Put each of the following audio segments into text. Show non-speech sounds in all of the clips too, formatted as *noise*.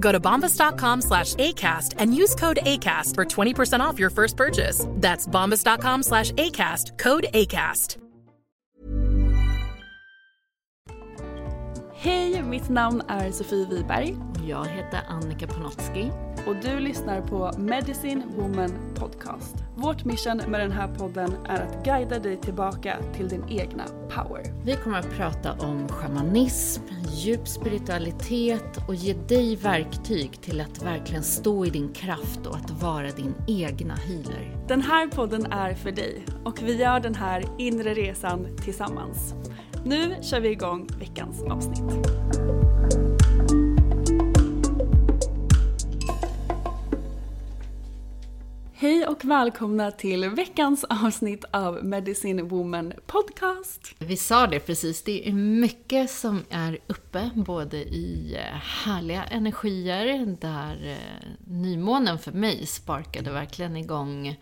Go to bombas.com slash ACAST and use code ACAST for 20% off your first purchase. That's bombas.com slash ACAST, code ACAST. Hej, mitt namn är Sofie Wiberg Jag heter Annika Panotski. och du lyssnar på Medicine Woman Podcast. Vårt mission med den här podden är att guida dig tillbaka till din egna power. Vi kommer att prata om shamanism, djup spiritualitet och ge dig verktyg till att verkligen stå i din kraft och att vara din egna healer. Den här podden är för dig och vi gör den här inre resan tillsammans. Nu kör vi igång veckans avsnitt. Hej och välkomna till veckans avsnitt av Medicine Woman Podcast. Vi sa det precis, det är mycket som är uppe, både i eh, härliga energier, där eh, nymånen för mig sparkade verkligen igång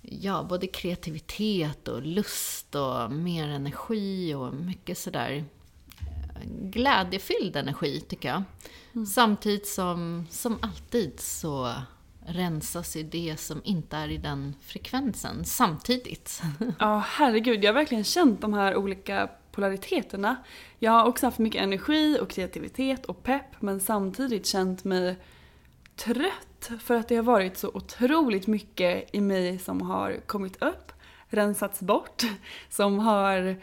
ja, både kreativitet och lust och mer energi och mycket sådär eh, glädjefylld energi, tycker jag. Samtidigt som, som alltid så rensas i det som inte är i den frekvensen samtidigt. *laughs* Ja, herregud. Jag har verkligen känt de här olika polariteterna. Jag har också haft mycket energi och kreativitet och pepp men samtidigt känt mig trött för att det har varit så otroligt mycket i mig som har kommit upp, rensats bort, som har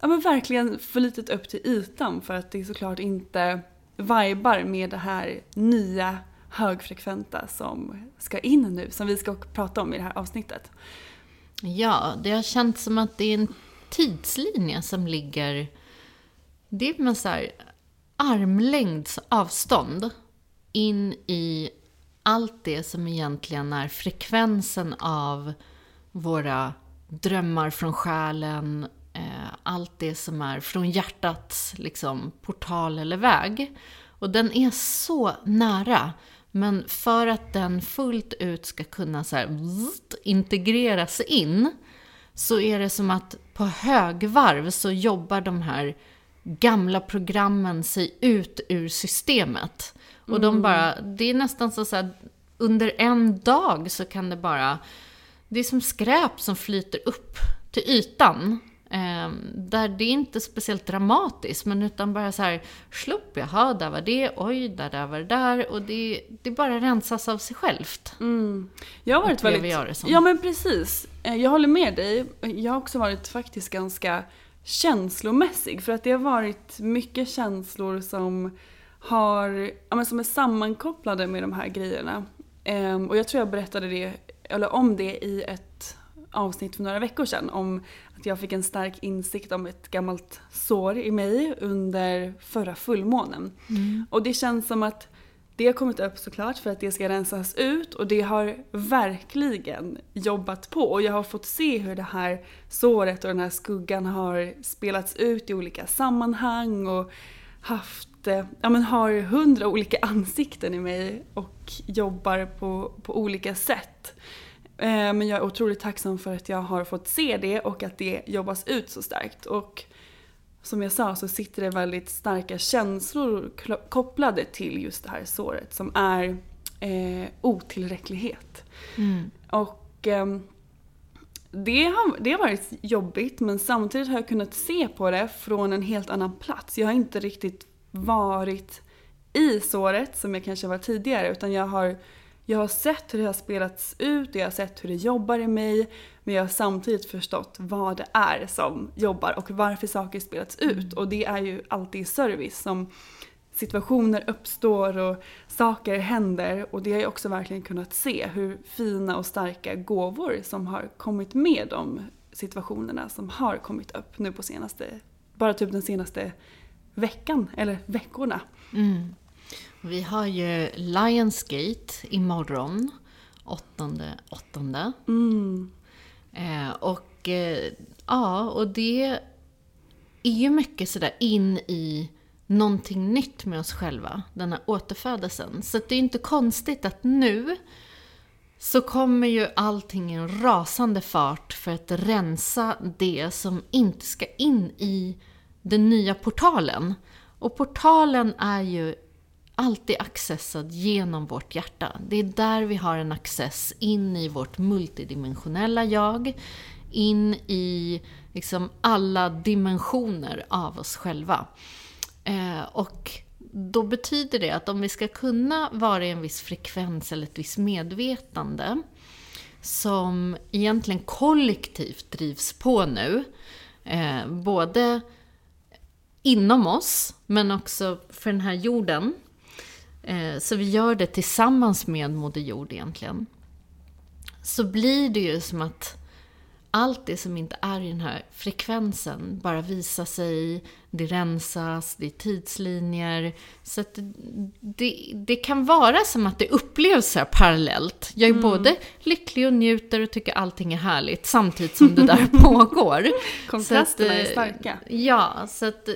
ja, men verkligen flutit upp till ytan för att det såklart inte vibar med det här nya högfrekventa som ska in nu, som vi ska prata om i det här avsnittet. Ja, det har känts som att det är en tidslinje som ligger... Det är med så här armlängds avstånd in i allt det som egentligen är frekvensen av våra drömmar från själen, eh, allt det som är från hjärtats liksom, portal eller väg. Och den är så nära. Men för att den fullt ut ska kunna så här, integreras in så är det som att på högvarv så jobbar de här gamla programmen sig ut ur systemet. Och de bara, det är nästan så, här, under en dag så kan det bara, det är som skräp som flyter upp till ytan. Eh, där det är inte speciellt dramatiskt, men utan bara så här, slopp, jaha, där var det, oj, där, där var det där. Och det, det bara rensas av sig självt. Jag har varit väldigt... jag det som. Ja men precis. Eh, Jag håller med dig. Jag har också varit faktiskt ganska känslomässig. För att det har varit mycket känslor som har, ja, men som är sammankopplade med de här grejerna. Ehm, och jag tror jag berättade det, eller om det i ett avsnitt för några veckor sedan. Om att jag fick en stark insikt om ett gammalt sår i mig under förra fullmånen. Och det känns som att det har kommit upp såklart för att det ska rensas ut och det har verkligen jobbat på. Och jag har fått se hur det här såret och den här skuggan har spelats ut i olika sammanhang och haft, eh, ja men har hundra olika *laughs* ansikten i mig och jobbar på, på olika sätt. Eh, men jag är otroligt tacksam för att jag har fått se det och att det jobbas ut så starkt. Och som jag sa så sitter det väldigt starka känslor kopplade till just det här såret som är eh, otillräcklighet. Mm. Och eh, det, har, det har varit jobbigt men samtidigt har jag kunnat se på det från en helt annan plats. Jag har inte riktigt varit i såret som jag kanske var tidigare utan jag har, jag har sett hur det har spelats ut och jag har sett hur det jobbar i mig men jag har samtidigt förstått vad det är som jobbar och varför saker spelats ut mm. och det är ju alltid service som situationer uppstår och saker händer och det har jag också verkligen kunnat se hur fina och starka gåvor som har kommit med de situationerna som har kommit upp nu på senaste, bara typ den senaste veckan eller veckorna. Mm. Vi har ju Lionsgate imorgon, åttonde, åttonde. Mm. Eh, och eh, ja, och det är ju mycket sådär in i någonting nytt med oss själva, den här återfödelsen. Så det är inte konstigt att nu så kommer ju allting i en rasande fart för att rensa det som inte ska in i den nya portalen. Och portalen är ju alltid accessad genom vårt hjärta. Det är där vi har en access in i vårt multidimensionella jag, in i liksom alla dimensioner av oss själva. Eh, och då betyder det att om vi ska kunna vara i en viss frekvens eller ett visst medvetande som egentligen kollektivt drivs på nu, eh, både inom oss men också för den här jorden. Eh, så vi gör det tillsammans med Moder Jord egentligen. Så blir det ju som att allt det som inte är i den här frekvensen bara visar sig, det rensas, det är tidslinjer. Så att det, det kan vara som att det upplevs så parallellt. Jag är mm. både lycklig och njuter och tycker allting är härligt samtidigt som det där *laughs* pågår. Kontrasterna är starka. Ja, så att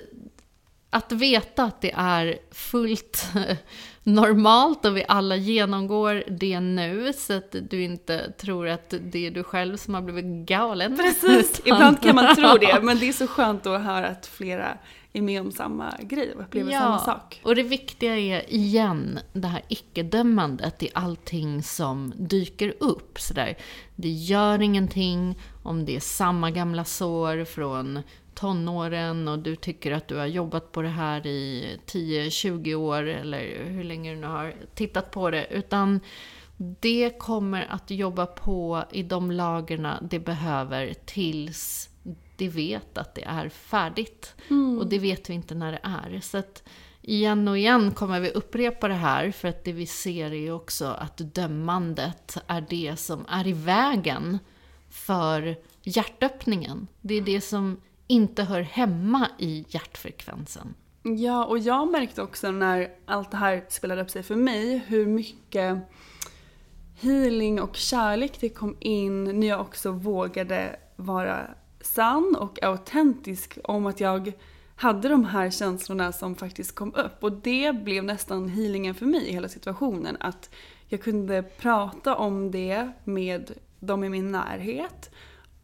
att veta att det är fullt normalt och vi alla genomgår det nu så att du inte tror att det är du själv som har blivit galen. Precis, *laughs* ibland kan man tro det men det är så skönt att höra att flera är med om samma grej och upplever ja, samma sak. och det viktiga är igen det här icke-dömandet i allting som dyker upp. Så där. Det gör ingenting om det är samma gamla sår från tonåren och du tycker att du har jobbat på det här i 10-20 år eller hur länge du nu har tittat på det. Utan det kommer att jobba på i de lagerna det behöver tills det vet att det är färdigt. Mm. Och det vet vi inte när det är. Så att igen och igen kommer vi upprepa det här för att det vi ser är också att dömandet är det som är i vägen för hjärtöppningen. Det är det som inte hör hemma i hjärtfrekvensen. Ja, och jag märkte också när allt det här spelade upp sig för mig hur mycket healing och kärlek det kom in när jag också vågade vara sann och autentisk om att jag hade de här känslorna som faktiskt kom upp. Och det blev nästan healingen för mig i hela situationen. Att jag kunde prata om det med de i min närhet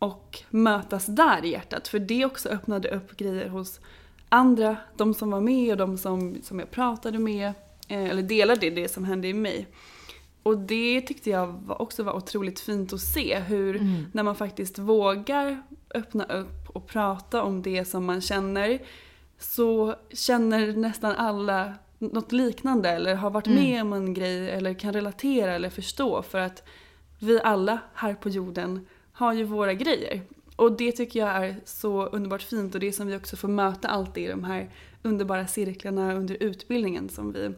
och mötas där i hjärtat. För det också öppnade upp grejer hos andra, de som var med och de som, som jag pratade med, eh, eller delade det som hände i mig. Och det tyckte jag också var otroligt fint att se hur mm. när man faktiskt vågar öppna upp och prata om det som man känner så känner nästan alla något liknande eller har varit mm. med om en grej eller kan relatera eller förstå för att vi alla här på jorden har ju våra grejer. Och det tycker jag är så underbart fint och det som vi också får möta alltid i de här underbara cirklarna under utbildningen som vi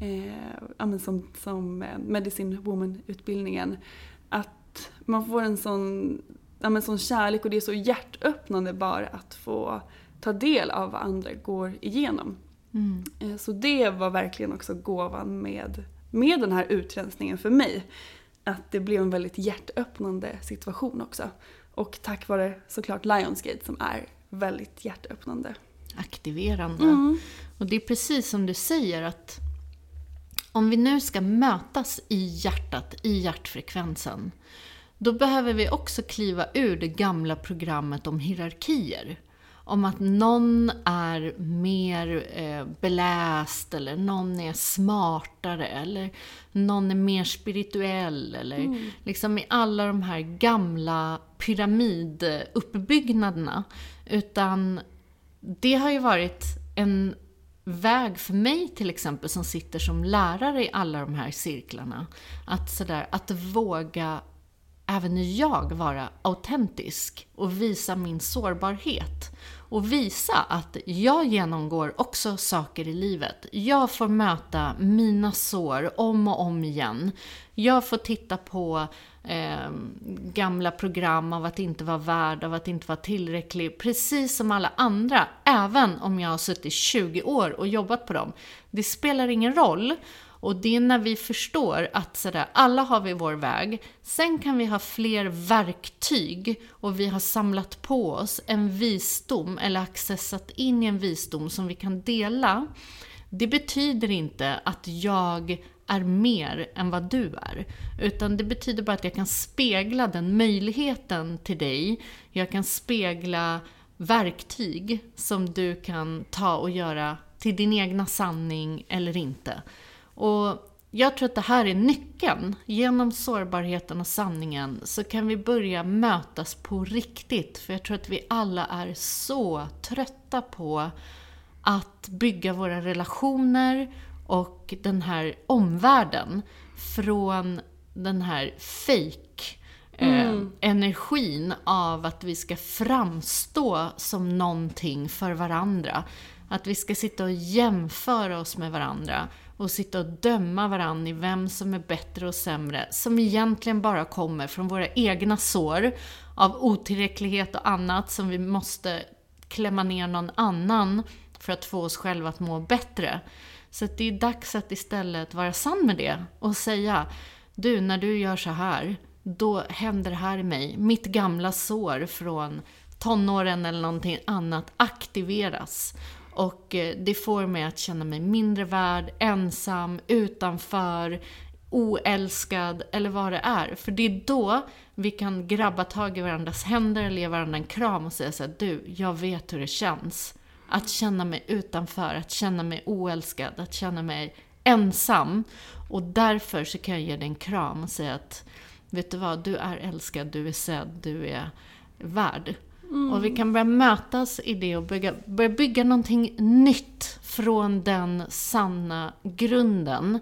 eh, som, som eh, Medicine Woman-utbildningen. Att man får en sån, ja, sån kärlek och det är så hjärtöppnande bara att få ta del av vad andra går igenom. Mm. Eh, så det var verkligen också gåvan med, med den här utrensningen för mig att det blev en väldigt hjärtöppnande situation också. Och tack vare såklart Lionsgate som är väldigt hjärtöppnande. Aktiverande. Mm. Och det är precis som du säger att om vi nu ska mötas i hjärtat, i hjärtfrekvensen, då behöver vi också kliva ur det gamla programmet om hierarkier. Om att någon är mer eh, beläst eller någon är smartare eller någon är mer spirituell eller mm. liksom i alla de här gamla pyramiduppbyggnaderna. Utan det har ju varit en väg för mig till exempel som sitter som lärare i alla de här cirklarna. Att, sådär, att våga även jag vara autentisk och visa min sårbarhet. Och visa att jag genomgår också saker i livet. Jag får möta mina sår om och om igen. Jag får titta på eh, gamla program av att inte vara värd, av att inte vara tillräcklig, precis som alla andra, även om jag har suttit 20 år och jobbat på dem. Det spelar ingen roll. Och det är när vi förstår att sådär, alla har vi vår väg. Sen kan vi ha fler verktyg och vi har samlat på oss en visdom eller accessat in i en visdom som vi kan dela. Det betyder inte att jag är mer än vad du är. Utan det betyder bara att jag kan spegla den möjligheten till dig. Jag kan spegla verktyg som du kan ta och göra till din egna sanning eller inte. Och jag tror att det här är nyckeln. Genom sårbarheten och sanningen så kan vi börja mötas på riktigt. För jag tror att vi alla är så trötta på att bygga våra relationer och den här omvärlden från den här fake eh, mm. energin av att vi ska framstå som någonting för varandra. Att vi ska sitta och jämföra oss med varandra och sitta och döma varandra i vem som är bättre och sämre, som egentligen bara kommer från våra egna sår av otillräcklighet och annat som vi måste klämma ner någon annan för att få oss själva att må bättre. Så det är dags att istället vara sann med det och säga Du, när du gör så här, då händer det här i mig. Mitt gamla sår från tonåren eller någonting annat aktiveras. Och eh, det får mig att känna mig mindre värd, ensam, utanför, oälskad eller vad det är. För det är då vi kan grabba tag i varandras händer eller ge varandra en kram och säga såhär, du, jag vet hur det känns. Att känna mig utanför, att känna mig oälskad, att känna mig ensam. Och därför så kan jag ge dig en kram och säga att, vet du vad, du är älskad, du är sedd, du är värd. Mm. Och vi kan börja mötas i det och bygga, börja bygga någonting nytt från den sanna grunden.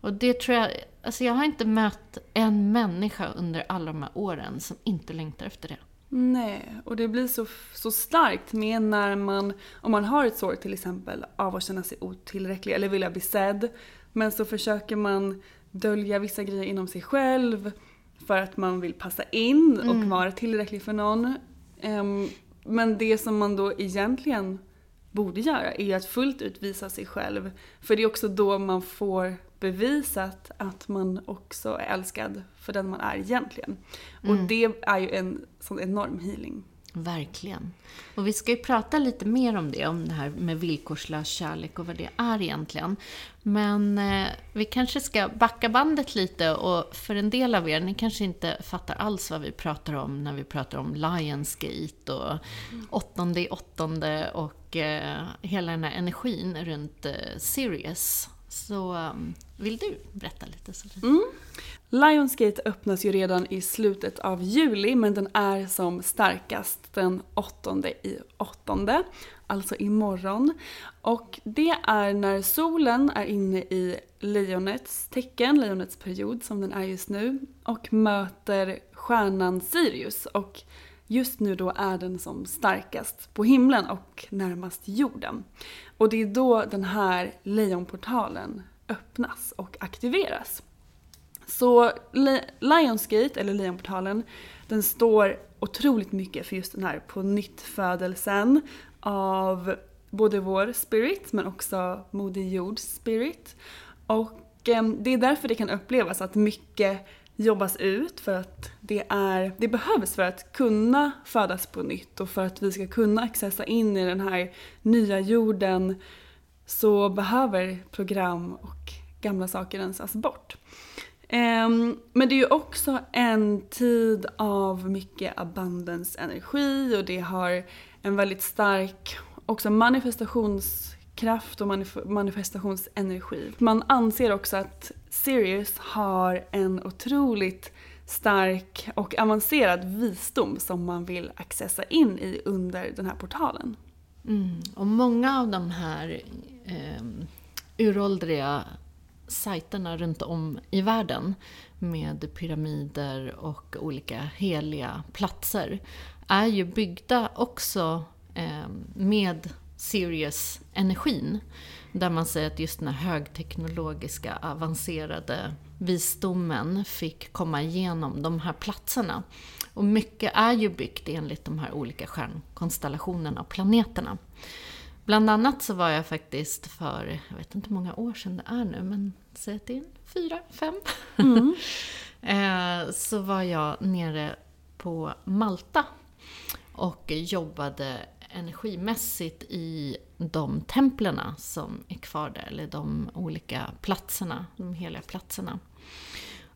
Och det tror jag, alltså jag har inte mött en människa under alla de här åren som inte längtar efter det. Nej, och det blir så, så starkt med när man, om man har ett sår till exempel av att känna sig otillräcklig eller vilja bli sedd. Men så försöker man dölja vissa grejer inom sig själv för att man vill passa in och mm. vara tillräcklig för någon. Um, men det som man då egentligen borde göra är att fullt ut visa sig själv. För det är också då man får bevisat att man också är älskad för den man är egentligen. Mm. Och det är ju en sån enorm healing. Verkligen. Och vi ska ju prata lite mer om det, om det här med villkorslös kärlek och vad det är egentligen. Men eh, vi kanske ska backa bandet lite och för en del av er, ni kanske inte fattar alls vad vi pratar om när vi pratar om Lionsgate och åttonde i åttonde och eh, hela den här energin runt eh, Sirius. Så um, vill du berätta lite? Mm. Lionsgate öppnas ju redan i slutet av juli men den är som starkast den 8 i 8, alltså imorgon. Och det är när solen är inne i lejonets tecken, lejonets period som den är just nu, och möter stjärnan Sirius. Och just nu då är den som starkast på himlen och närmast jorden. Och det är då den här lejonportalen öppnas och aktiveras. Så Lionsgate, eller Lejonportalen, den står otroligt mycket för just den här på nyttfödelsen av både vår spirit men också Moder Jords spirit. Och eh, det är därför det kan upplevas att mycket jobbas ut för att det, är, det behövs för att kunna födas på nytt och för att vi ska kunna accessa in i den här nya jorden så behöver program och gamla saker rensas bort. Um, men det är ju också en tid av mycket abundance energi och det har en väldigt stark också manifestationskraft och manif- manifestationsenergi. Man anser också att Sirius har en otroligt stark och avancerad visdom som man vill accessa in i under den här portalen. Mm. Och många av de här eh, uråldriga sajterna runt om i världen med pyramider och olika heliga platser är ju byggda också eh, med Sirius-energin. Där man säger att just den här högteknologiska, avancerade visdomen fick komma igenom de här platserna. Och mycket är ju byggt enligt de här olika stjärnkonstellationerna och planeterna. Bland annat så var jag faktiskt för, jag vet inte hur många år sedan det är nu, men säg att det är fyra, fem. Mm. *laughs* så var jag nere på Malta och jobbade energimässigt i de templerna som är kvar där, eller de olika platserna, de heliga platserna.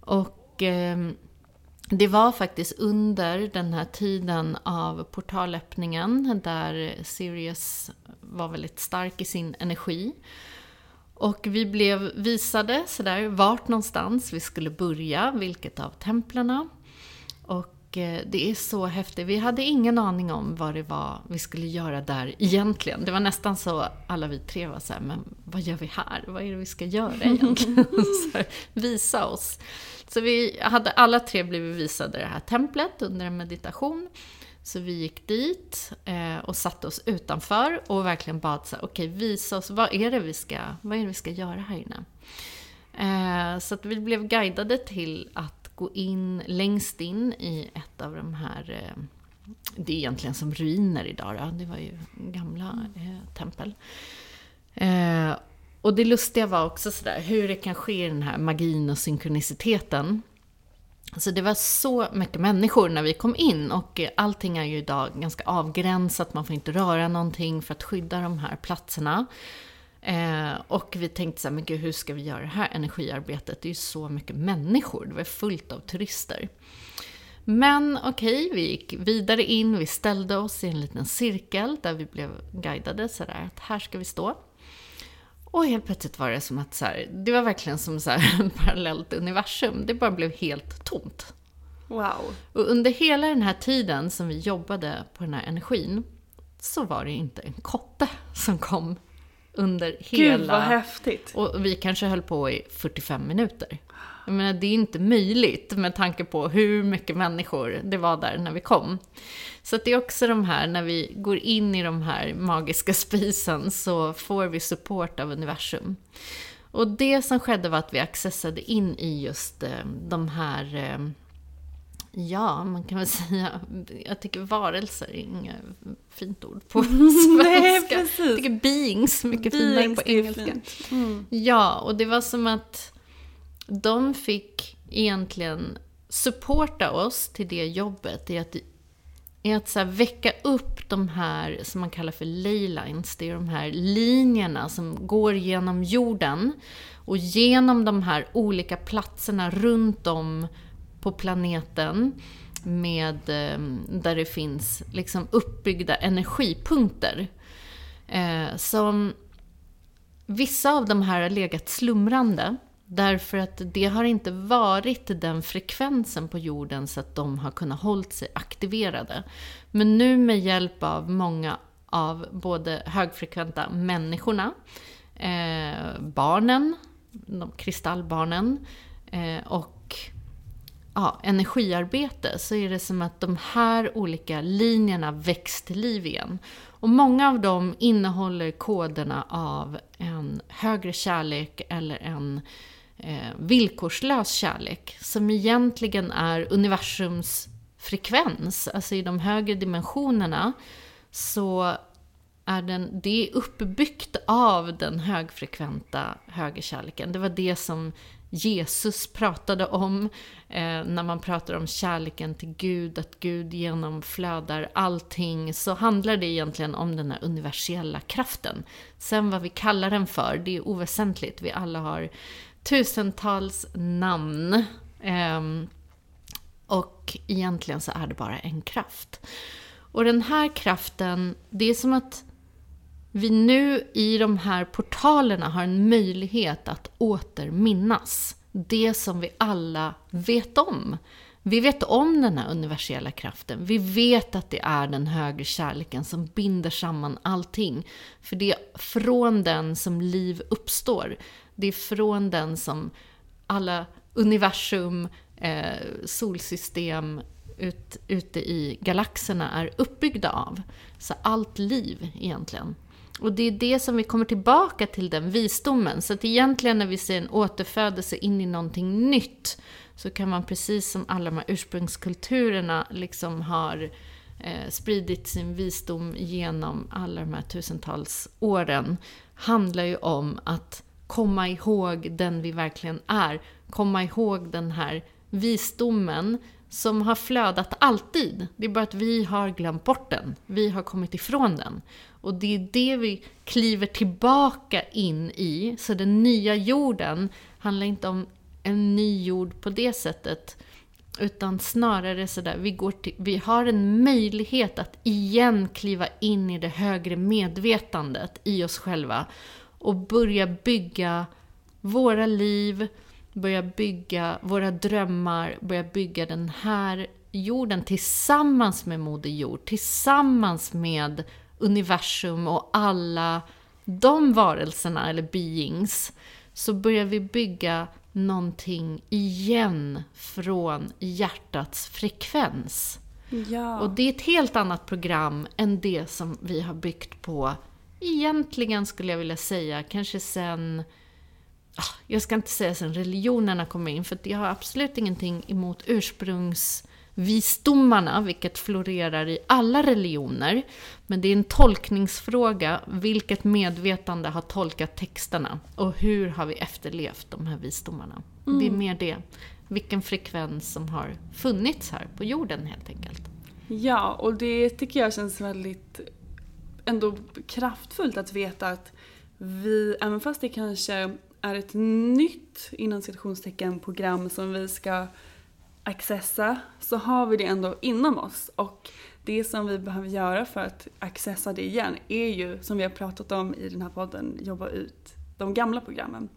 Och eh, det var faktiskt under den här tiden av portalöppningen där Sirius var väldigt stark i sin energi. Och vi blev visade sådär vart någonstans vi skulle börja, vilket av templerna. Eh, det är så häftigt. Vi hade ingen aning om vad det var vi skulle göra där egentligen. Det var nästan så alla vi tre var såhär, men vad gör vi här? Vad är det vi ska göra *laughs* egentligen? *laughs* här, visa oss. Så vi hade alla tre blivit visade det här templet under en meditation. Så vi gick dit eh, och satte oss utanför och verkligen bad så okej okay, visa oss, vad är det vi ska, vad är det vi ska göra här inne? Eh, så att vi blev guidade till att gå in längst in i ett av de här, eh, det är egentligen som ruiner idag då, det var ju gamla eh, tempel. Eh, och det lustiga var också sådär hur det kan ske den här magin och synkroniciteten. Så det var så mycket människor när vi kom in och eh, allting är ju idag ganska avgränsat, man får inte röra någonting för att skydda de här platserna. Eh, och vi tänkte så här, men gud, hur ska vi göra det här energiarbetet? Det är ju så mycket människor, det var fullt av turister. Men okej, okay, vi gick vidare in, vi ställde oss i en liten cirkel där vi blev guidade sådär att här ska vi stå. Och helt plötsligt var det som att så här, det var verkligen som så här, *laughs* parallellt universum. Det bara blev helt tomt. Wow. Och under hela den här tiden som vi jobbade på den här energin så var det inte en kotte som kom under hela... Gud vad häftigt! Och vi kanske höll på i 45 minuter. Jag menar, det är inte möjligt med tanke på hur mycket människor det var där när vi kom. Så det är också de här, när vi går in i de här magiska *laughs* spisen så får vi support av universum. Och det som skedde var att vi accessade in i just eh, de här eh, Ja, man kan väl *laughs* säga, jag tycker varelser är inget fint ord på *laughs* svenska. Nej, precis. Jag tycker beings, mycket beings finare på engelska. Mm. Ja, och det var som att de fick egentligen supporta oss till det jobbet i att, i att så väcka upp de här som man kallar för leylines. Det är de här linjerna som går genom jorden och genom de här olika platserna runt om på planeten med, eh, där det finns liksom uppbyggda energipunkter. Eh, som vissa av de här har legat slumrande Därför att det har inte varit den frekvensen på jorden så att de har kunnat hålla sig aktiverade. Men nu med hjälp av många av både högfrekventa människorna, eh, barnen, de kristallbarnen eh, och ja, energiarbete så är det som att de här olika linjerna väcks till liv igen. Och många av dem innehåller koderna av en högre kärlek eller en eh, villkorslös kärlek, som egentligen är universums frekvens. Alltså i de högre dimensionerna så är den, det är uppbyggt av den högfrekventa högerkärleken. Det var det som Jesus pratade om eh, när man pratar om kärleken till Gud, att Gud genomflödar allting, så handlar det egentligen om den här universella kraften. Sen vad vi kallar den för, det är oväsentligt. Vi alla har tusentals namn. Eh, och egentligen så är det bara en kraft. Och den här kraften, det är som att vi nu i de här portalerna har en möjlighet att återminnas det som vi alla vet om. Vi vet om den här universella kraften. Vi vet att det är den högre kärleken som binder samman allting. För det är från den som liv uppstår. Det är från den som alla universum, eh, solsystem ut, ute i galaxerna är uppbyggda av. Så allt liv egentligen. Och det är det som vi kommer tillbaka till, den visdomen. Så att egentligen när vi ser en återfödelse in i någonting nytt, så kan man precis som alla de här ursprungskulturerna liksom har eh, spridit sin visdom genom alla de här tusentals åren, handlar ju om att komma ihåg den vi verkligen är. Komma ihåg den här visdomen som har flödat alltid. Det är bara att vi har glömt bort den. Vi har kommit ifrån den. Och det är det vi kliver tillbaka in i. Så den nya jorden handlar inte om en ny jord på det sättet. Utan snarare sådär, vi, går till, vi har en möjlighet att igen kliva in i det högre medvetandet i oss själva. Och börja bygga våra liv, börja bygga våra drömmar, börja bygga den här jorden tillsammans med Moder Jord, tillsammans med universum och alla de varelserna, eller beings, så börjar vi bygga någonting igen från hjärtats frekvens. Ja. Och det är ett helt annat program än det som vi har byggt på, egentligen skulle jag vilja säga, kanske sen ah, jag ska inte säga sen religionerna kom in, för jag har absolut ingenting emot ursprungs visdomarna, vilket florerar i alla religioner. Men det är en tolkningsfråga, vilket medvetande har tolkat texterna och hur har vi efterlevt de här visdomarna. Mm. Det är mer det, vilken frekvens som har funnits här på jorden helt enkelt. Ja, och det tycker jag känns väldigt ändå kraftfullt att veta att vi, även fast det kanske är ett nytt inom citationstecken program som vi ska accessa så har vi det ändå inom oss. Och det som vi behöver göra för att accessa det igen är ju, som vi har pratat om i den här podden, jobba ut de gamla programmen.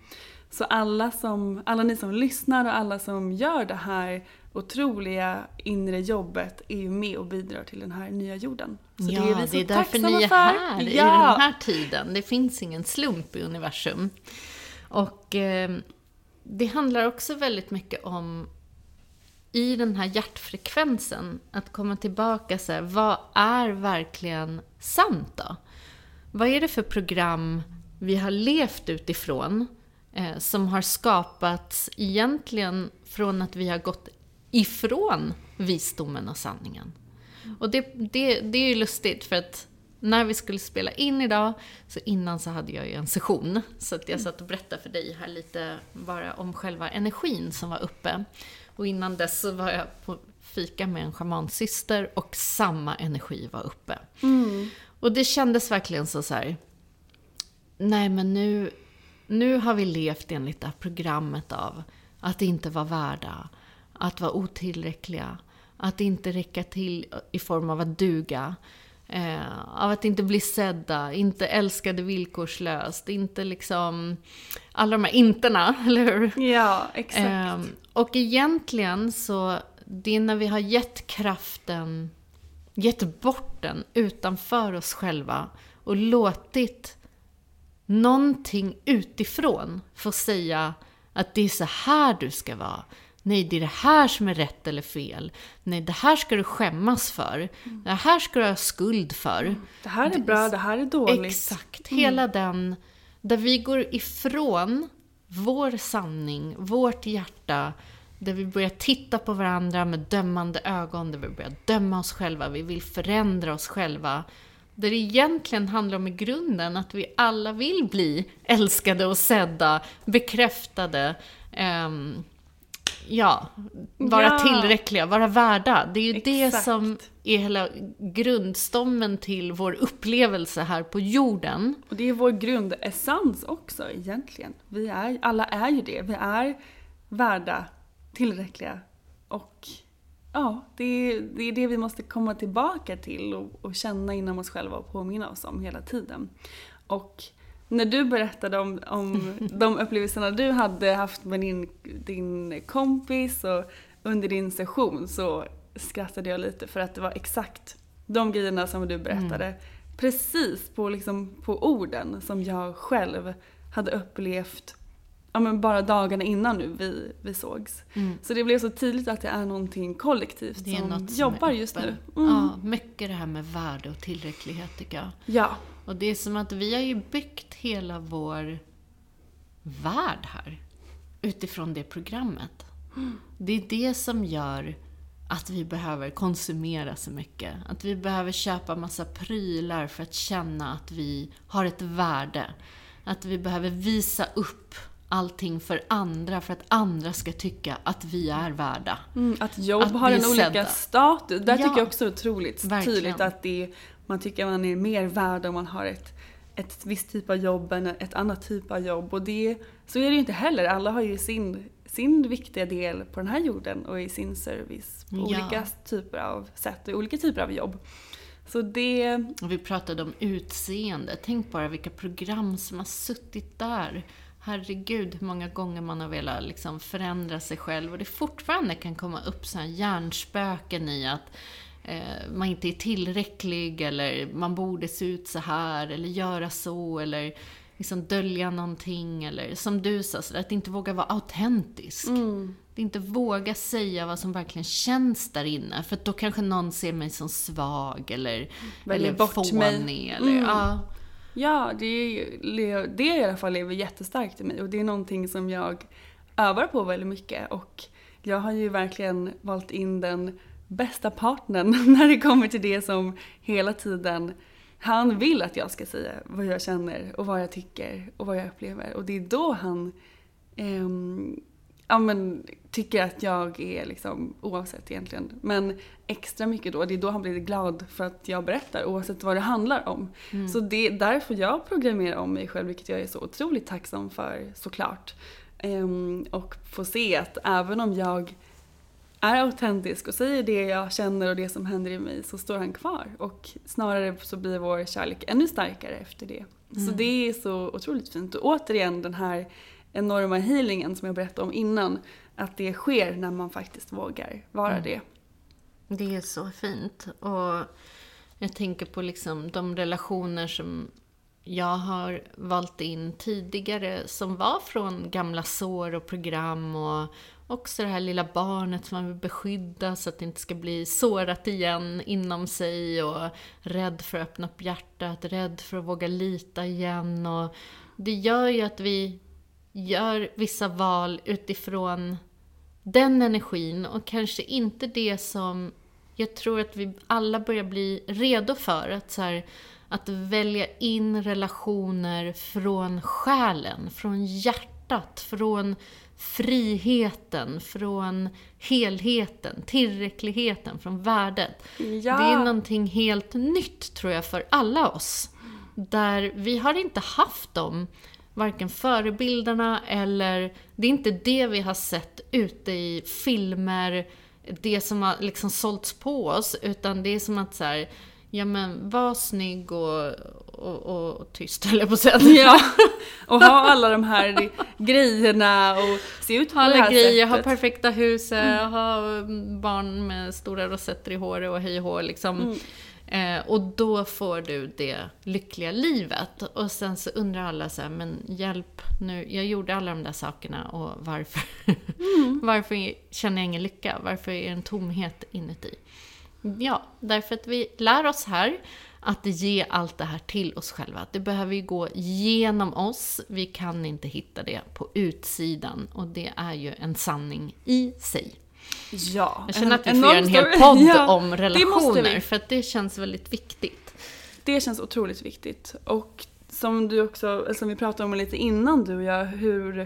Så alla, som, alla ni som lyssnar och alla som gör det här otroliga inre jobbet är ju med och bidrar till den här nya jorden. Så ja, det är, vi så det är därför ni är här ja. i den här tiden. Det finns ingen slump i universum. Och eh, det handlar också väldigt mycket om i den här hjärtfrekvensen, att komma tillbaka så här, vad är verkligen sant då? Vad är det för program vi har levt utifrån eh, som har skapats egentligen från att vi har gått ifrån visdomen och sanningen? Och det, det, det är ju lustigt för att när vi skulle spela in idag, så innan så hade jag ju en session. Så att jag satt och berättade för dig här lite bara om själva energin som var uppe. Och innan dess så var jag på fika med en schamansyster och samma energi var uppe. Mm. Och det kändes verkligen så, så här, nej men nu, nu har vi levt enligt det här programmet av att inte vara värda, att vara otillräckliga, att inte räcka till i form av att duga. Eh, av att inte bli sedda, inte älskade villkorslöst, inte liksom alla de här interna, *laughs* eller hur? Ja, exakt. Eh, och egentligen så, det är när vi har gett kraften, gett bort den utanför oss själva och låtit någonting utifrån få säga att det är så här du ska vara. Nej, det är det här som är rätt eller fel. Nej, det här ska du skämmas för. Det här ska du ha skuld för. Det här är bra, det här är dåligt. Exakt. Hela den, där vi går ifrån vår sanning, vårt hjärta, där vi börjar titta på varandra med dömande ögon, där vi börjar döma oss själva, vi vill förändra oss själva. Där det egentligen handlar om i grunden att vi alla vill bli älskade och sedda, bekräftade, um, ja, vara Ja. tillräckliga, vara värda. Det är ju det Exakt. som är hela grundstommen till vår upplevelse här på jorden. Och det är vår grundessens också egentligen. Vi är, alla är ju det. Vi är värda, tillräckliga och ja, det är, det är det vi måste komma tillbaka till och, och känna inom oss själva och påminna oss om hela tiden. Och när du berättade om, om *laughs* de upplevelserna du hade haft med din, din kompis och under din session så skrattade jag lite för att det var exakt de grejerna som du berättade. Precis på, liksom, på orden som jag själv hade upplevt ja, men bara dagarna innan nu vi, vi sågs. Så det blev så tydligt att det är någonting kollektivt Det är som något som jobbar just nu. Mm. Ja, mycket det här med värde och tillräcklighet tycker jag. Ja. Och det är som att vi har ju byggt hela vår värld här utifrån det programmet. Det är det som gör att vi behöver konsumera så mycket. Att vi behöver köpa massa prylar för att känna att vi har ett värde. Att vi behöver visa upp allting för andra för att andra ska tycka att vi är värda. Mm, att jobb Att har en olika status. Där Ja. tycker jag också är otroligt Verkligen. tydligt att det man tycker man är mer värd om man har ett, ett visst typ av jobb än ett annat typ av jobb. Och det, så är det ju inte heller. Alla har ju sin, sin viktiga del på den här jorden och i sin service på Ja. olika typer av sätt och olika typer av jobb. Så det, Och vi pratade om utseende. Tänk bara vilka program som har suttit där. Herregud, hur många gånger man har velat liksom förändra sig själv. Och det fortfarande kan komma upp så här hjärnspöken i att man inte är tillräcklig, eller man borde se ut så här, eller göra så, eller liksom dölja någonting. Eller som du sa, så att inte våga vara autentisk. Att inte våga säga vad som verkligen känns där inne. För då kanske någon ser mig som svag, eller, Väljer eller bort fånig. mig. Eller, Mm. ja. Ja, det, är- det i alla fall lever jättestarkt i mig och det är någonting som jag övar på väldigt mycket och jag har ju verkligen valt in den bästa partnern *laughs* när det kommer till det som hela tiden han vill att jag ska säga vad jag känner och vad jag tycker och vad jag upplever och det är då han ehm, ja, men, tycker att jag är liksom, oavsett egentligen, men extra mycket då. Det är då han blir glad för att jag berättar oavsett vad det handlar om. Så det är därför jag programmerar om mig själv, vilket jag är så otroligt tacksam för såklart. Ehm, och få se att även om jag är autentisk och säger det jag känner och det som händer i mig så står han kvar. Och snarare så blir vår kärlek ännu starkare efter det. Så det är så otroligt fint. Och återigen den här enorma healingen som jag berättade om innan. Att det sker när man faktiskt vågar vara det. Det är så fint. Och jag tänker på liksom de relationer som jag har valt in tidigare som var från gamla sår och program och också det här lilla barnet som man vill beskydda så att det inte ska bli sårat igen inom sig och rädd för att öppna upp hjärtat, rädd för att våga lita igen och det gör ju att vi gör vissa val utifrån den energin och kanske inte det som jag tror att vi alla börjar bli redo för. Att, så här, att välja in relationer från själen, från hjärtat, från friheten, från helheten, tillräckligheten, från värdet. Ja. Det är någonting helt nytt tror jag för alla oss. Där vi har inte haft dem, varken förebilderna eller... Det är inte det vi har sett ute i filmer, det som har liksom sålts på oss, utan det är som att så här, ja men var snygg och, och, och, och tyst *laughs* höll jag på att säga. Ja, och ha alla de här grejerna och se ut på det Alla här grejer, ha sättet. perfekta hus, eh, ha barn med stora rosetter i håret och hej och hå liksom. Eh, och då får du det lyckliga livet. Och sen så undrar alla så här, men hjälp nu, jag gjorde alla de där sakerna och varför? *laughs* varför känner jag ingen lycka? Varför är det en tomhet inuti? Ja, därför att vi lär oss här att ge allt det här till oss själva. Det behöver ju gå genom oss. Vi kan inte hitta det på utsidan. Och det är ju en sanning i sig. Ja, Jag känner att vi får göra en hel podd *laughs* Ja, om relationer, för att det känns väldigt viktigt. Det känns otroligt viktigt. Och som du också, som vi pratade om lite innan du och jag, hur,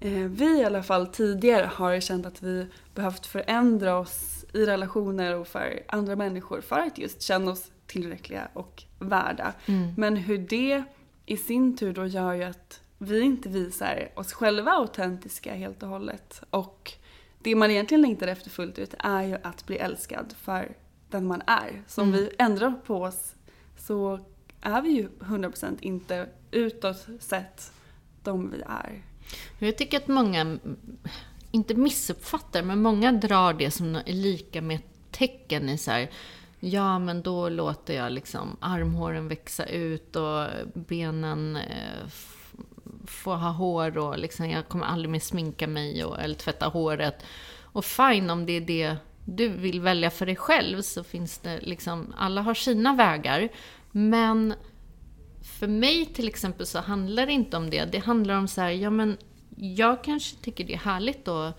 eh, vi i alla fall tidigare har känt att vi behövt förändra oss i relationer och för andra människor för att just känna oss tillräckliga och värda. Men hur det i sin tur då gör ju att vi inte visar oss själva autentiska helt och hållet. Och det man egentligen längtar efter fullt ut är ju att bli älskad för den man är. Så om vi ändrar på oss så är vi ju 100% inte utåt sett de vi är. Jag tycker att många, mm, inte missuppfattar, men många drar det som är lika med ett tecken i så här, ja men då låter jag liksom armhåren växa ut och benen eh, få ha hår och liksom jag kommer aldrig mer sminka mig och, eller tvätta håret. Och fine om det är det du vill välja för dig själv så finns det liksom, alla har sina vägar. Men för mig till exempel så handlar det inte om det. Det handlar om så här, ja men jag kanske tycker det är härligt att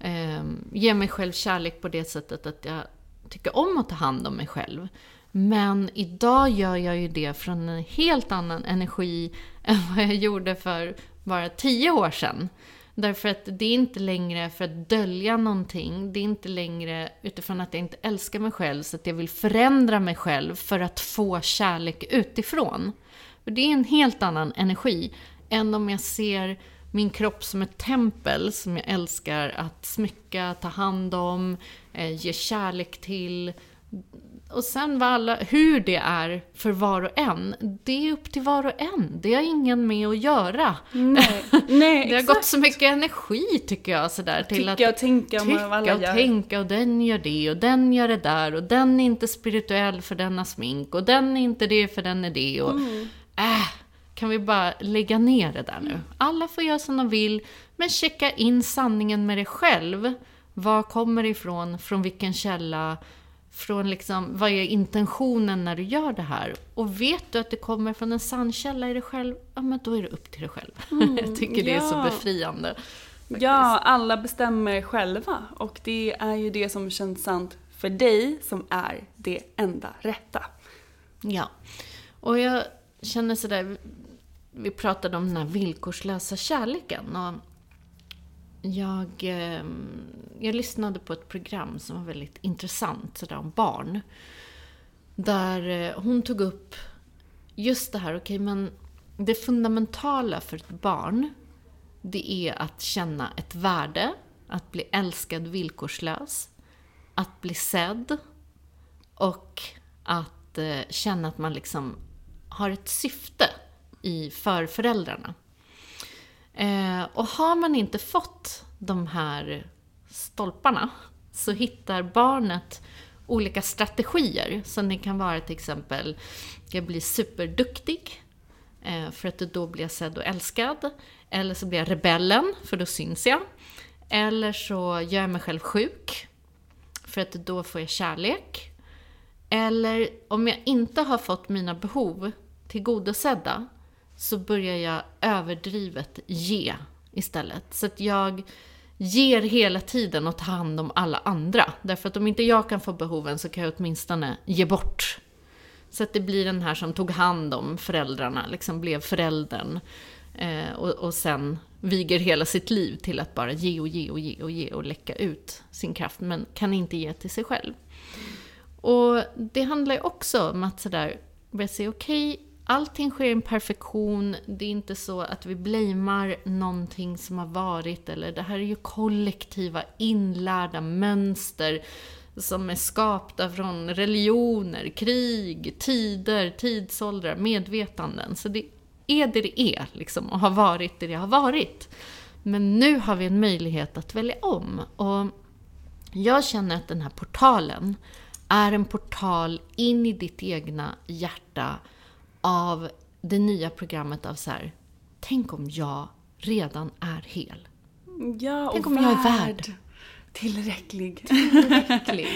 eh, ge mig själv kärlek på det sättet att jag tycka om att ta hand om mig själv. Men idag gör jag ju det från en helt annan energi *laughs* än vad jag gjorde för bara tio år sedan. Därför att det är inte längre för att dölja någonting. Det är inte längre utifrån att jag inte älskar mig själv så att jag vill förändra mig själv för att få kärlek utifrån. För det är en helt annan energi än om jag ser min kropp som ett tempel som jag älskar att smycka, ta hand om, eh, ge kärlek till. Och sen vad alla, hur det är för var och en, det är upp till var och en. Det har ingen med att göra. Nej, *laughs* nej Det har exakt. gått så mycket energi tycker jag sådär till att Tycka och tänka vad alla tycka och gör. tänka och den gör det och den gör det där och den är inte spirituell för den har smink och den är inte det för den är det och Mm. äh, kan vi bara lägga ner det där nu? Alla får göra som de vill, men checka in sanningen med dig själv. Var kommer det ifrån? Från vilken källa? Från liksom, vad är intentionen när du gör det här? Och vet du att det kommer från en sann källa i dig själv, ja men då är det upp till dig själv. *laughs* Jag tycker det är så ja. befriande. Ja, alla bestämmer själva. Och det är ju det som känns sant för dig som är det enda rätta. Ja. Och jag känner sådär, vi pratade om den här villkorslösa kärleken. Och jag, ehm, jag lyssnade på ett program som var väldigt intressant, sådär om barn. Där eh, hon tog upp just det här, okej men det fundamentala för ett barn, det är att känna ett värde, att bli älskad villkorslös, att bli sedd och att eh, känna att man liksom har ett syfte i, för föräldrarna. Eh, och har man inte fått de här stolparna så hittar barnet olika strategier. Som det kan vara till exempel, jag blir superduktig eh, för att då blir jag sedd och älskad. Eller så blir jag rebellen, för då syns jag. Eller så gör jag mig själv sjuk, för att då får jag kärlek. Eller om jag inte har fått mina behov tillgodosedda så börjar jag överdrivet ge istället. Så att jag ger hela tiden och tar hand om alla andra. Därför att om inte jag kan få behoven så kan jag åtminstone ge bort. Så att det blir den här som tog hand om föräldrarna, liksom blev föräldern. Eh, och, och sen viger hela sitt liv till att bara ge och ge och ge och ge och läcka ut sin kraft, men kan inte ge till sig själv. Och det handlar ju också om att sådär, börja säga okej, allting sker i en perfektion. Det är inte så att vi blamear någonting som har varit, eller det här är ju kollektiva inlärda mönster som är skapta från religioner, krig, tider, tidsåldrar, medvetanden. Så det är det det är, liksom, och har varit det det har varit. Men nu har vi en möjlighet att välja om. Och jag känner att den här portalen är en portal in i ditt egna hjärta av det nya programmet av så här, tänk om jag redan är hel. Ja, Tänk om jag är värd. Tillräcklig. Tillräcklig.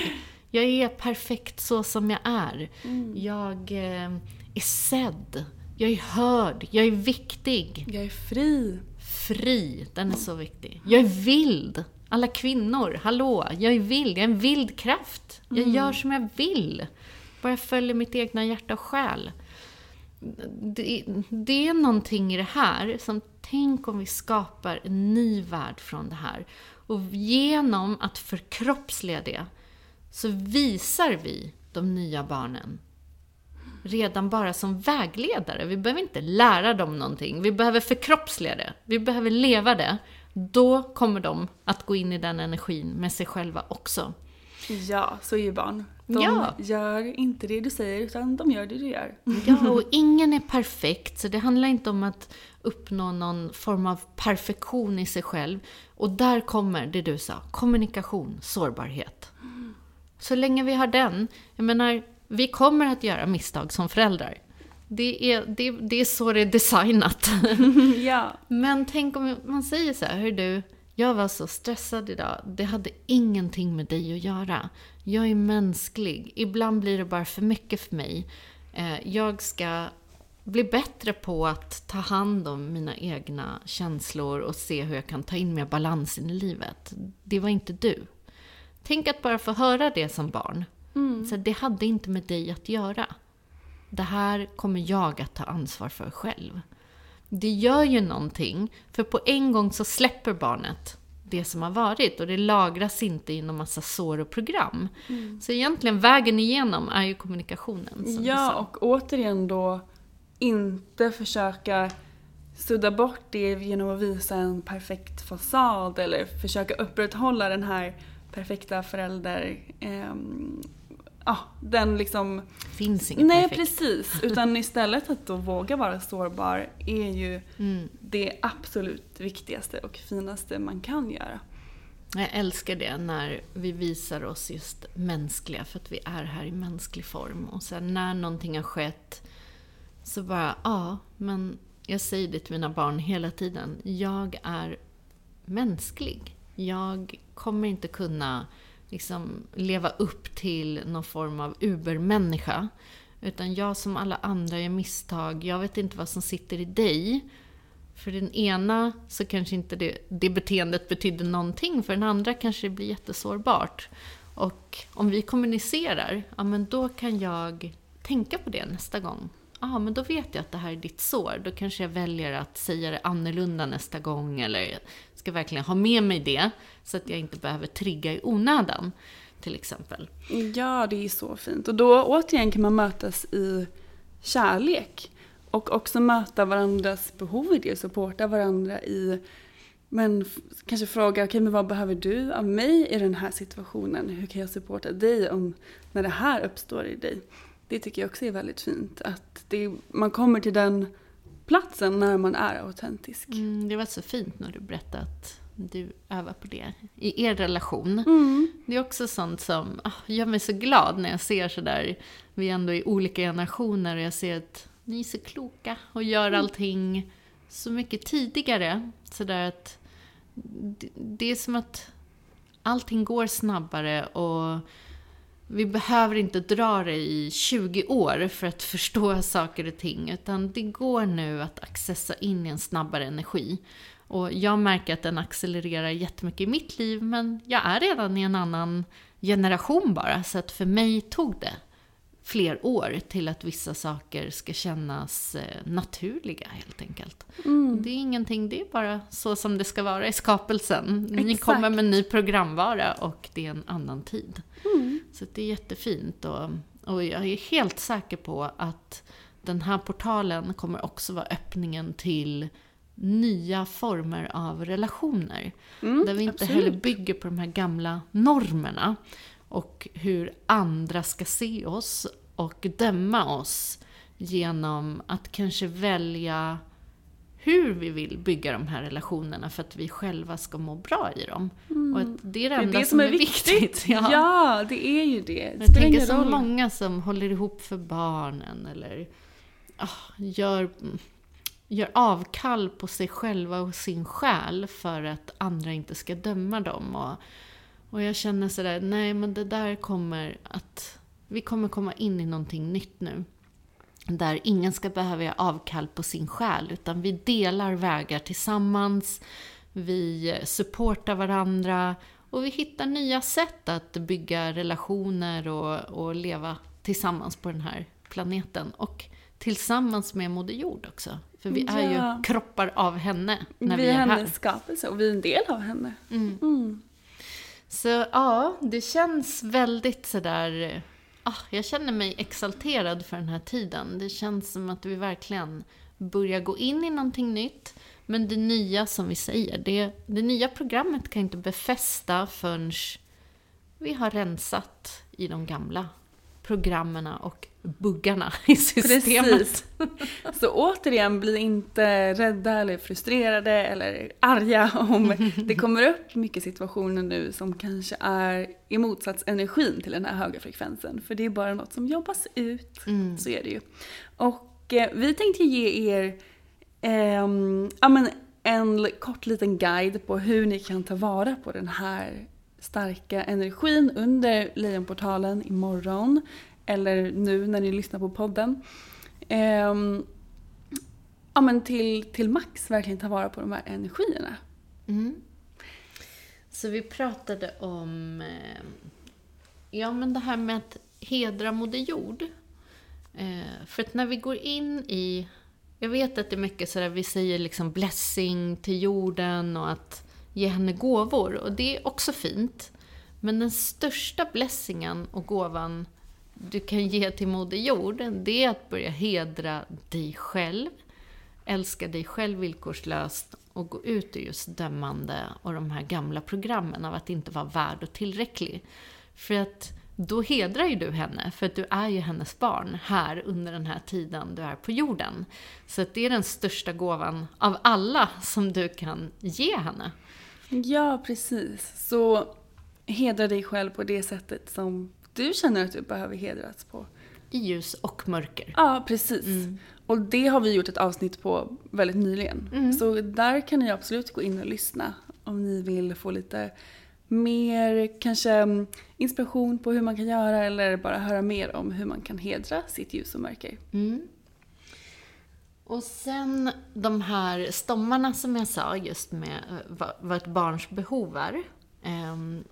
Jag är perfekt så som jag är. Jag eh, är sedd. Jag är hörd. Jag är viktig. Jag är fri. Fri. Den är så viktig. Jag är vild. Alla kvinnor, hallå, jag är vild. Jag är en vild kraft. Jag gör som jag vill. Bara jag följer mitt egna hjärta och själ det, det är någonting i det här som, tänk om vi skapar en ny värld från det här. Och genom att förkroppsliga det så visar vi de nya barnen redan bara som vägledare. Vi behöver inte lära dem någonting. Vi behöver förkroppsliga det. Vi behöver leva det. Då kommer de att gå in i den energin med sig själva också. Ja, så är ju barn. De Ja. gör inte det du säger, utan de gör det du gör. Ja, och ingen är perfekt, så det handlar inte om att uppnå någon form av perfektion i sig själv. Och där kommer det du sa, kommunikation, sårbarhet. Så länge vi har den, jag menar, vi kommer att göra misstag som föräldrar. Det är, det, det är så det är designat. *laughs* ja. Men tänk om man säger så här, hör du, jag var så stressad idag. Det hade ingenting med dig att göra. Jag är mänsklig. Ibland blir det bara för mycket för mig. Eh, Jag ska bli bättre på att ta hand om mina egna känslor och se hur jag kan ta in mer balans in i livet. Det var inte du. Tänk att bara få höra det som barn. Så det hade inte med dig att göra. Det här kommer jag att ta ansvar för själv. Det gör ju någonting, för på en gång så släpper barnet det som har varit och det lagras inte i någon massa sår och program. Så egentligen vägen igenom är ju kommunikationen. Ja, och återigen då inte försöka sudda bort det genom att visa en perfekt fasad eller försöka upprätthålla den här perfekta förälder... Ja, den liksom... finns inget Nej, perfekt. precis. *laughs* Utan istället att då våga vara sårbar är ju Mm. det absolut viktigaste och finaste man kan göra. Jag älskar det när vi visar oss just mänskliga, för att vi är här i mänsklig form. Och sen när någonting har skett, så bara, ja, men jag säger det till mina barn hela tiden. Jag är mänsklig. Jag kommer inte kunna liksom leva upp till någon form av ubermänniska. Utan jag som alla andra gör misstag. Jag vet inte vad som sitter i dig. För den ena så kanske inte det, det beteendet betyder någonting, för den andra kanske det blir jättesårbart. Och om vi kommunicerar, ja men då kan jag tänka på det nästa gång. Ja, men då vet jag att det här är ditt sår. Då kanske jag väljer att säga det annorlunda nästa gång, eller ska verkligen ha med mig det, så att jag inte behöver trigga i onödan, till exempel. Ja, det är så fint. Och då återigen kan man mötas i kärlek. Och också möta varandras behov i det, supporta varandra i men kanske fråga, okej men vad behöver du av mig i den här situationen? Hur kan jag supporta dig om när det här uppstår i dig? Det tycker jag också är väldigt fint. Att det, man kommer till den platsen när man är autentisk. Mm, det var så fint när du berättade att du övar på det i er relation. Mm. Det är också sånt som ah, gör mig så glad när jag ser sådär, vi är ändå i olika generationer och jag ser att ni är så kloka och gör allting så mycket tidigare. Sådär att det är som att allting går snabbare och vi behöver inte dra det i 20 år för att *laughs* förstå saker och ting, utan det går nu att accessa in i en snabbare energi. Och jag märker att den accelererar jättemycket i mitt liv, men jag är redan i en annan generation bara, så att för mig tog det fler år till att vissa saker ska kännas eh, naturliga helt enkelt. Det är ingenting, det är bara så som det ska vara i skapelsen. Ni Exakt. kommer med ny programvara och det är en annan tid. Så att det är jättefint och, och jag är helt säker på att den här portalen kommer också vara öppningen till nya former av relationer. där vi inte absolut. heller bygger på de här gamla normerna och hur andra ska se oss och döma oss genom att kanske välja hur vi vill bygga de här relationerna för att vi själva ska må bra i dem. Och att det är det Det är enda det som är viktigt. *laughs* Ja. det är ju det. Det Jag tänker så roll. många som håller ihop för barnen eller ah, gör, gör avkall på sig själva och sin själ för att andra inte ska döma dem. Och, och jag känner sådär, nej men det där kommer att... Vi kommer komma in i någonting nytt nu. Där ingen ska behöva göra avkall på sin själ, utan vi delar vägar tillsammans. Vi supportar varandra och vi hittar nya sätt att bygga relationer och, och leva tillsammans på den här planeten. Och tillsammans med Moder Jord också. För vi är Ja. ju kroppar av henne när vi, vi är är här. hennes skapelse och vi är en del av henne. Mm. Så ja, det känns väldigt sådär... Ah, jag känner mig exalterad för den här tiden. Det känns som att vi verkligen börjar gå in i någonting nytt. Men det nya som vi säger, det, det nya programmet kan inte befästa förrän vi har rensat i de gamla programmen och buggarna *laughs* i systemet. Precis. Så återigen, bli inte rädda eller frustrerade eller arga om *laughs* det kommer upp mycket situationer nu som kanske är i motsatsenergin till den här höga frekvensen. För det är bara något som jobbas ut, så är det ju. Och eh, vi tänkte ge er ehm, ja, men en kort liten guide på hur ni kan ta vara på den här starka energin under Lejonportalen imorgon. Eller nu när ni lyssnar på podden. Eh, ja men till, till max verkligen ta vara på de här energierna. Mm. Så vi pratade om eh, ja, men det här med att hedra Moder Jord. Eh, för att när vi går in i... Jag vet att det är mycket sådär, vi säger liksom blessing till jorden och att ge henne gåvor. Och det är också fint. Men den största blessingen och gåvan du kan ge till Moder Jord, det är att börja hedra dig själv, älska dig själv villkorslöst och gå ut ur just dömande och de här gamla programmen av att inte vara värd och tillräcklig. För att då hedrar ju du henne, för att du är ju hennes barn här under den här tiden du är på jorden. Så att det är den största gåvan av alla som du kan ge henne. Ja, precis. Så hedra dig själv på det sättet som du känner att du behöver hedras på. I ljus och mörker. Ja, precis. Och det har vi gjort ett avsnitt på väldigt nyligen. Så där kan ni absolut gå in och lyssna om ni vill få lite mer kanske mm, inspiration på hur man kan göra eller bara höra mer om hur man kan hedra sitt ljus och mörker. Mm. Och sen de här stommarna som jag sa, just med eh, vad, vad ett barns behov är. Ehm,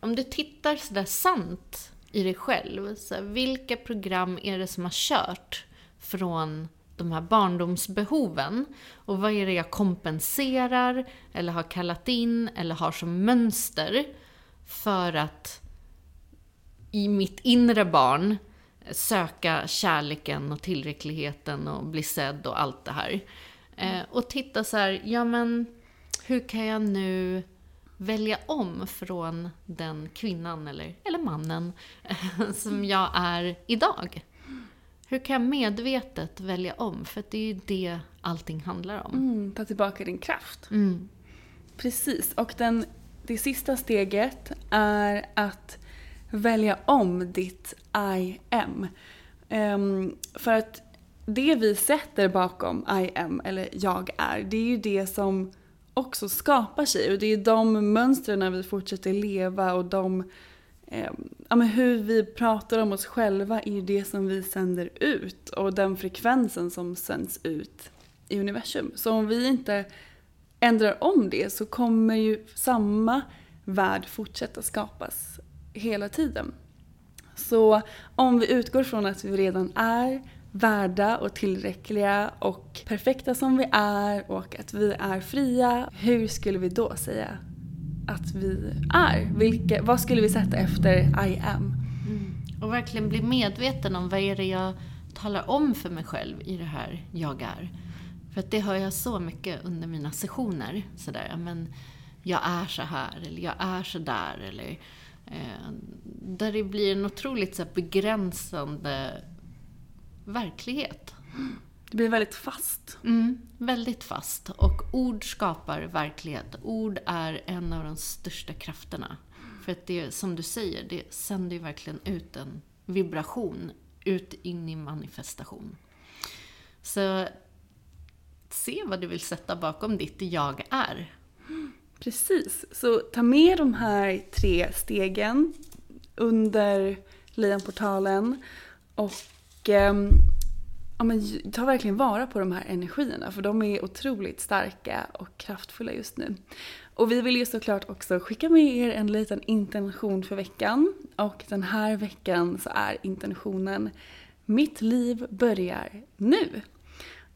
om du tittar sådär sant i dig själv, så här, vilka program är det som har kört från de här barndomsbehoven? Och vad är det jag kompenserar, eller har kallat in, eller har som mönster för att i mitt inre barn söka kärleken och tillräckligheten och bli sedd och allt det här. Eh, och titta så här, ja men hur kan jag nu välja om från den kvinnan eller, eller mannen *laughs* som jag är idag? Hur kan jag medvetet välja om? För det är ju det allting handlar om. Mm, ta tillbaka din kraft. Mm. Precis, och den, det sista steget är att välja om ditt I am. Ehm, för att det vi sätter bakom I am, eller jag är, det är ju det som också skapar sig. Och det är de mönstren vi fortsätter leva och de, eh, ja, men hur vi pratar om oss själva är ju det som vi sänder ut. Och den frekvensen som sänds ut i universum. Så om vi inte ändrar om det så kommer ju samma värld fortsätta skapas hela tiden. Så om vi utgår från att vi redan är värda och tillräckliga och perfekta som vi är och att vi är fria, hur skulle vi då säga att vi är? Vilka, vad skulle vi sätta efter I am? Mm. Och verkligen bli medveten om vad är det jag talar om för mig själv i det här jag är. För att det hör jag så mycket under mina sessioner. Sådär, ja, men jag är så här eller jag är så där. Eller, eh, där det blir en otroligt så här, begränsande verklighet. Det blir väldigt fast. Mm, väldigt fast. Och ord skapar verklighet. Ord är en av de största krafterna. För att det, som du säger, det sänder ju verkligen ut en vibration ut in i manifestation. Så se vad du vill sätta bakom ditt jag är. Precis, så ta med de här tre stegen under Lejonportalen och ja, men, ta verkligen vara på de här energierna för de är otroligt starka och kraftfulla just nu. Och vi vill ju såklart också skicka med er en liten intention för veckan och den här veckan så är intentionen Mitt liv börjar nu.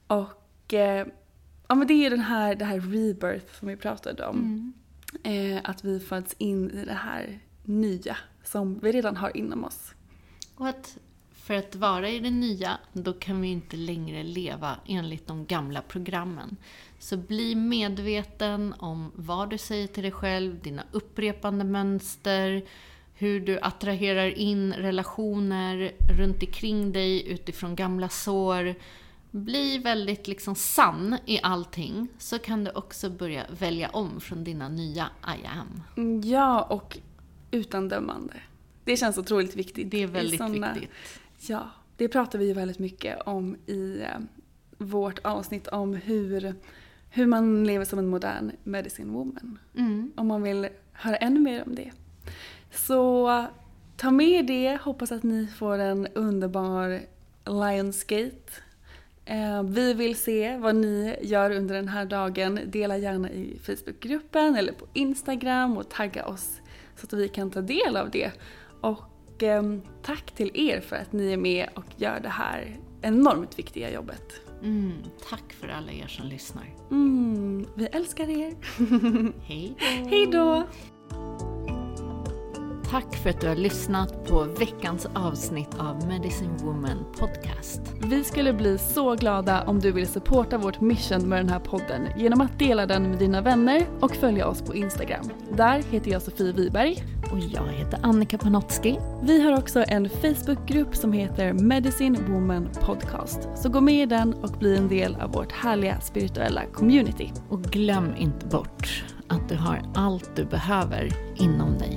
Och eh, ja, men det är den här, det här rebirth som vi pratade om. Mm. Eh, att vi föds in i det här nya som vi redan har inom oss. Och att för att vara i det nya, då kan vi inte längre leva enligt de gamla programmen. Så bli medveten om vad du säger till dig själv, dina upprepande mönster, hur du attraherar in relationer runt omkring dig utifrån gamla sår. Bli väldigt liksom sann i allting, så kan du också börja välja om från dina nya I am. Ja, och utan dömande. Det känns otroligt viktigt. Det är väldigt såna, viktigt. Ja, det pratar vi ju väldigt mycket om i eh, vårt avsnitt om hur, hur man lever som en modern medicine woman. Mm. Om man vill höra ännu mer om det. Så ta med det, hoppas att ni får en underbar Lionsgate. Eh, vi vill se vad ni gör under den här dagen. Dela gärna i Facebookgruppen eller på Instagram och tagga oss så att vi kan ta del av det. Och eh, tack till er för att ni är med och gör det här enormt viktiga jobbet. Mm, tack för alla er som lyssnar. Mm, vi älskar er. *laughs* Hej då. Hej då. Tack för att du har lyssnat på veckans avsnitt av Medicine Woman Podcast. Vi skulle bli så glada om du vill supporta vårt mission med den här podden genom att dela den med dina vänner och följa oss på Instagram. Där heter jag Sofie Wiberg. Och jag heter Annika Panotski. Vi har också en Facebookgrupp som heter Medicine Woman Podcast. Så gå med i den och bli en del av vårt härliga spirituella community. Och glöm inte bort att du har allt du behöver inom dig.